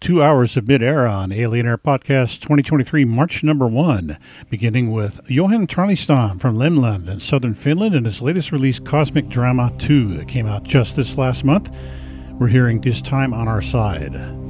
two hours of mid air on Alien Air Podcast 2023, March number one, beginning with Johan Tralistam from Lemland in southern Finland and his latest release, Cosmic Drama 2, that came out just this last month. We're hearing This Time on Our Side.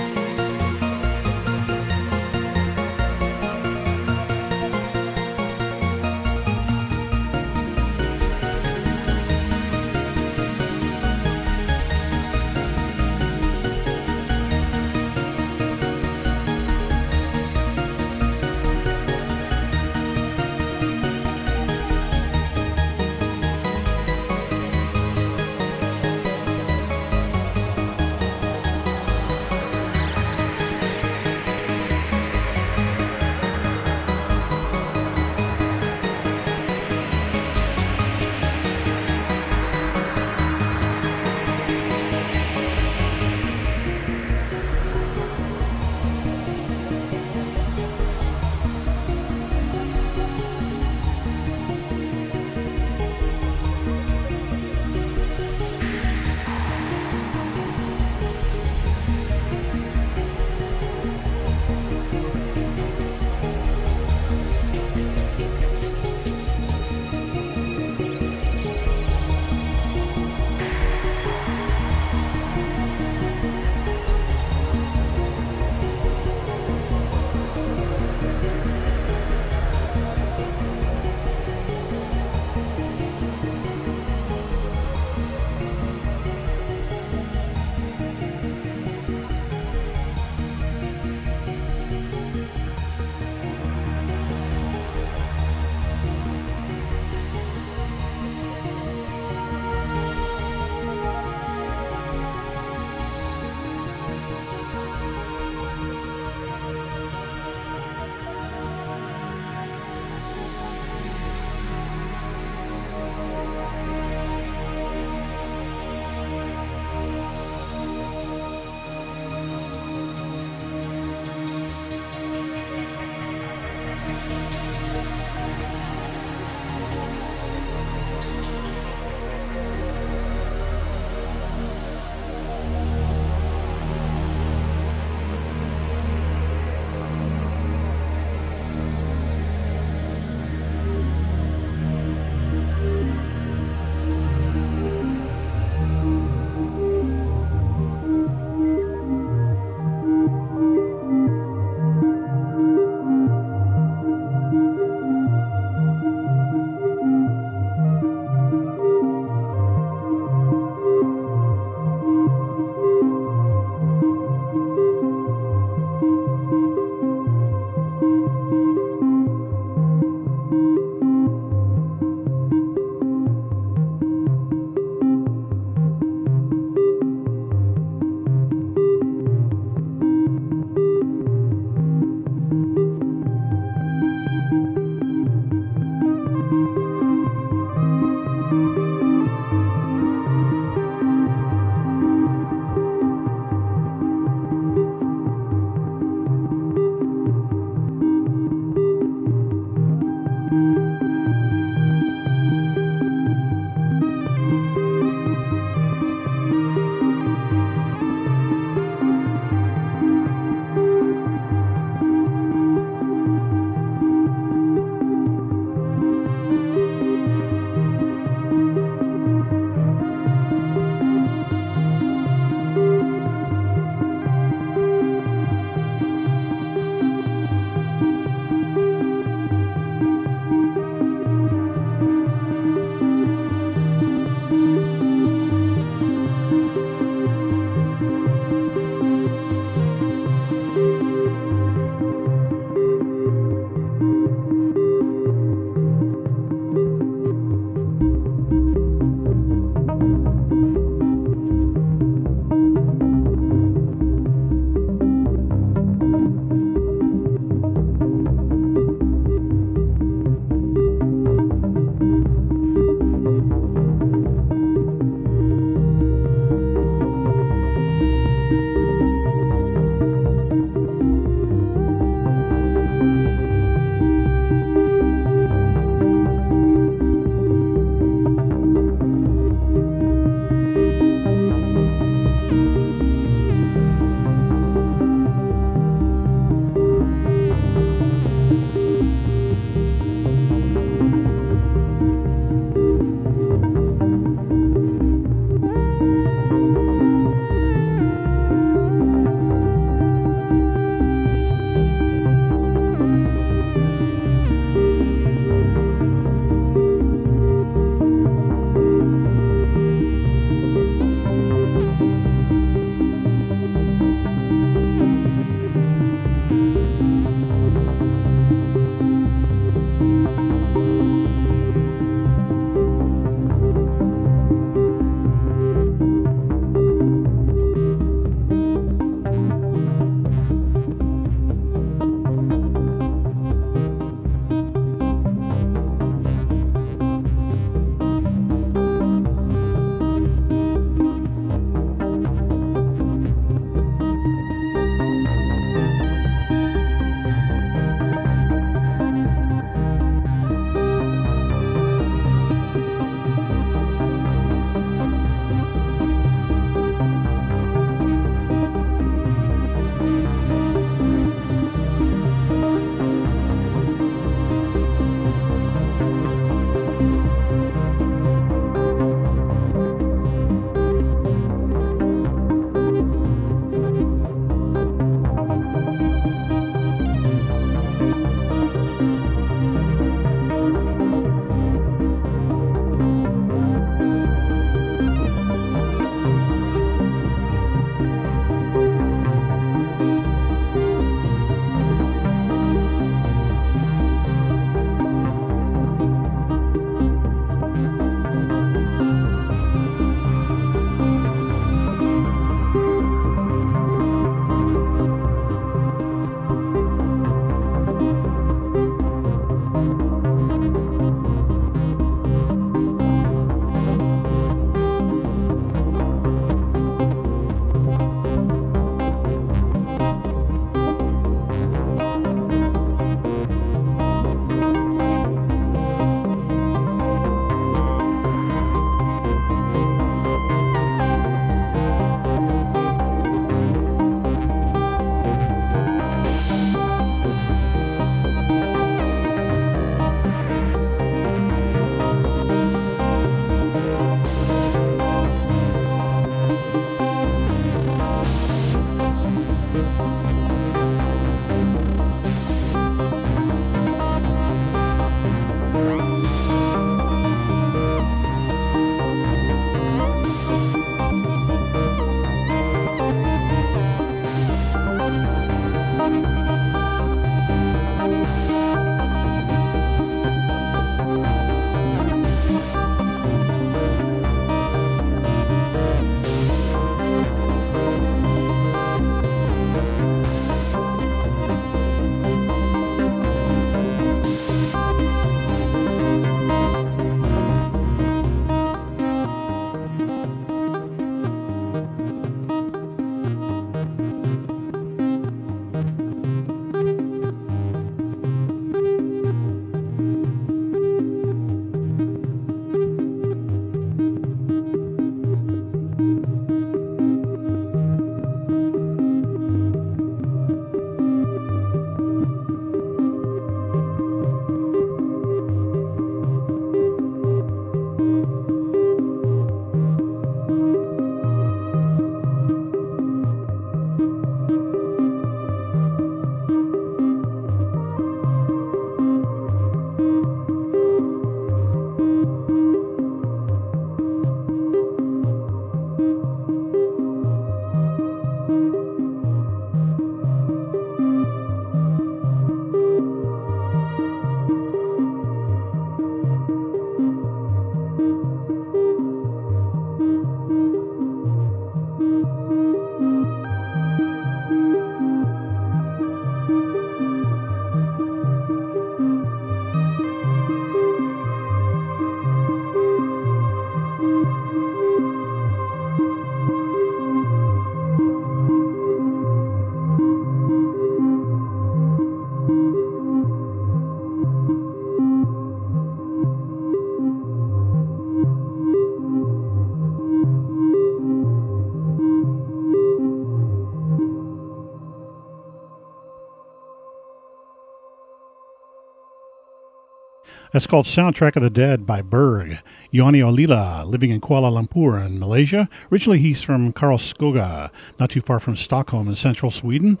That's called Soundtrack of the Dead by Berg. Yoni Olila, living in Kuala Lumpur in Malaysia. Originally, he's from Karlskoga, not too far from Stockholm in central Sweden.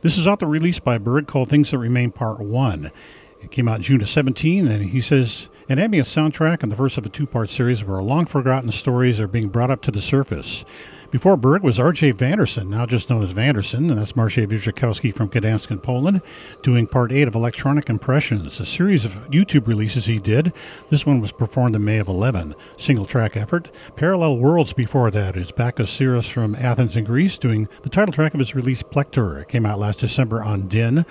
This is out the release by Berg called Things That Remain Part 1. It came out June of 17, and he says an ambient soundtrack and the first of a two part series where long forgotten stories are being brought up to the surface. Before Berg was R.J. Vanderson, now just known as Vanderson, and that's Marcin Wierzchowski from Gdansk in Poland, doing part 8 of Electronic Impressions, a series of YouTube releases he did. This one was performed in May of 11, single track effort. Parallel Worlds before that is Bakis Sirros from Athens in Greece, doing the title track of his release Plektor. It came out last December on Din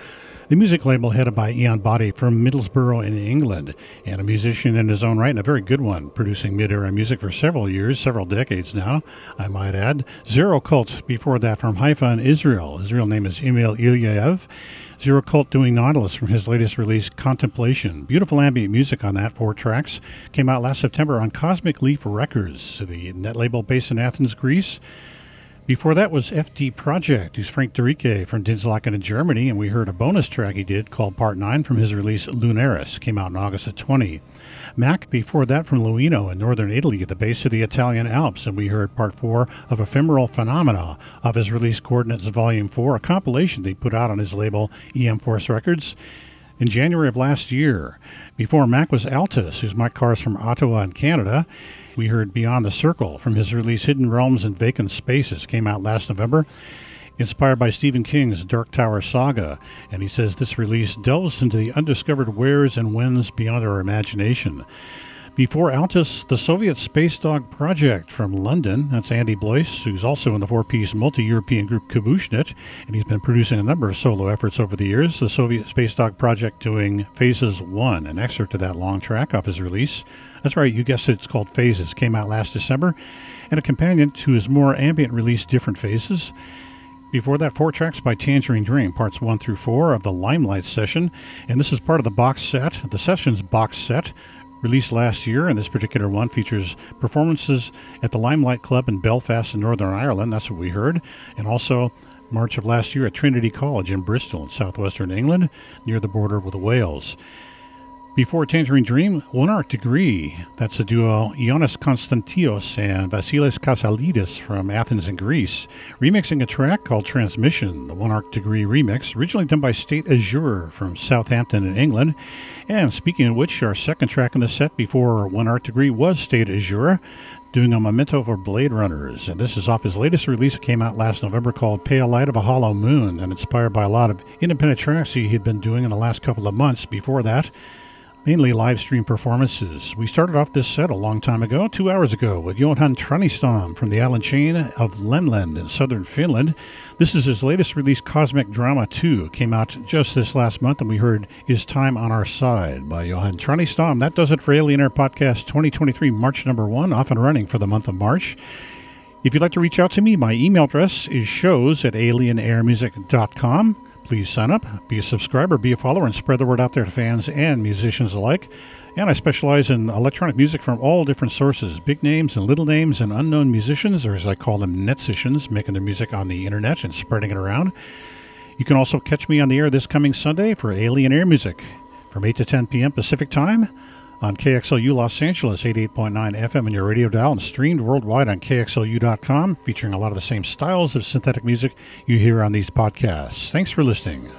the music label headed by Ian Boddy from Middlesbrough in England, and a musician in his own right, and a very good one, producing mid-era music for several years, several decades now, I might add. Zero Cults before that from Haifa in Israel. His real name is Emil Ilyaev. Zero Cult doing Nautilus from his latest release, Contemplation. Beautiful ambient music on that, four tracks. Came out last September on Cosmic Leaf Records, the net label based in Athens, Greece. Before that was FD Project, who's Frank Dorittke from Dinslaken in Germany, and we heard a bonus track he did called Part 9 from his release Lunaris, came out in August of 20. Mac before that from Luino in northern Italy at the base of the Italian Alps, and we heard Part 4 of Ephemeral Phenomena of his release Coordinates Volume 4, a compilation they put out on his label EM Force Records in January of last year. Before Mac was Altus, who's Mike Carss from Ottawa in Canada. We heard Beyond the Circle from his release Hidden Realms and Vacant Spaces, came out last November. Inspired by Stephen King's Dark Tower saga, and he says this release delves into the undiscovered wheres and whens beyond our imagination. Before Altus, the Soviet Space Dog Project from London. That's Andy Bloyce, who's also in the four piece multi European group Kubusschnitt, and he's been producing a number of solo efforts over the years. The Soviet Space Dog Project doing Phases 1, an excerpt to that long track off his release. That's right, you guessed it, it's called Phases. Came out last December, and a companion to his more ambient release, Different Phases. Before that, four tracks by Tangerine Dream, parts one through four of the Limelight session. And this is part of the box set, the Sessions box set, released last year. And this particular one features performances at the Limelight Club in Belfast in Northern Ireland. That's what we heard. And also March of last year at Trinity College in Bristol in southwestern England, near the border with Wales. Before Tangerine Dream, One Arc Degree. That's the duo Ioannis Konstantios and Vasilis Kasalidis from Athens in Greece, remixing a track called Transmission, the One Arc Degree remix, originally done by State Azure from Southampton in England. And speaking of which, our second track in the set before One Arc Degree was State Azure, doing a memento for Blade Runners. And this is off his latest release. It came out last November called Pale Light of a Hollow Moon, and inspired by a lot of independent tracks he had been doing in the last couple of months before that mainly live stream performances. We started off this set a long time ago, two hours ago, with Johan Tronestam from the island chain of Lemland in southern Finland. This is his latest release, Cosmic Drama 2. It came out just this last month, and we heard Is Time on Our Side by Johan Tronestam. That does it for Alien Air Podcast 2023, March number one, off and running for the month of March. If you'd like to reach out to me, my email address is shows at alienairmusic.com. Please sign up, be a subscriber, be a follower, and spread the word out there to fans and musicians alike. And I specialize in electronic music from all different sources big names and little names and unknown musicians, or as I call them, netsicians, making their music on the internet and spreading it around. You can also catch me on the air this coming Sunday for Alien Air Music from 8 to 10 p.m. Pacific Time on KXLU Los Angeles 88.9 FM on your radio dial and streamed worldwide on KXLU.com, featuring a lot of the same styles of synthetic music you hear on these podcasts. Thanks for listening.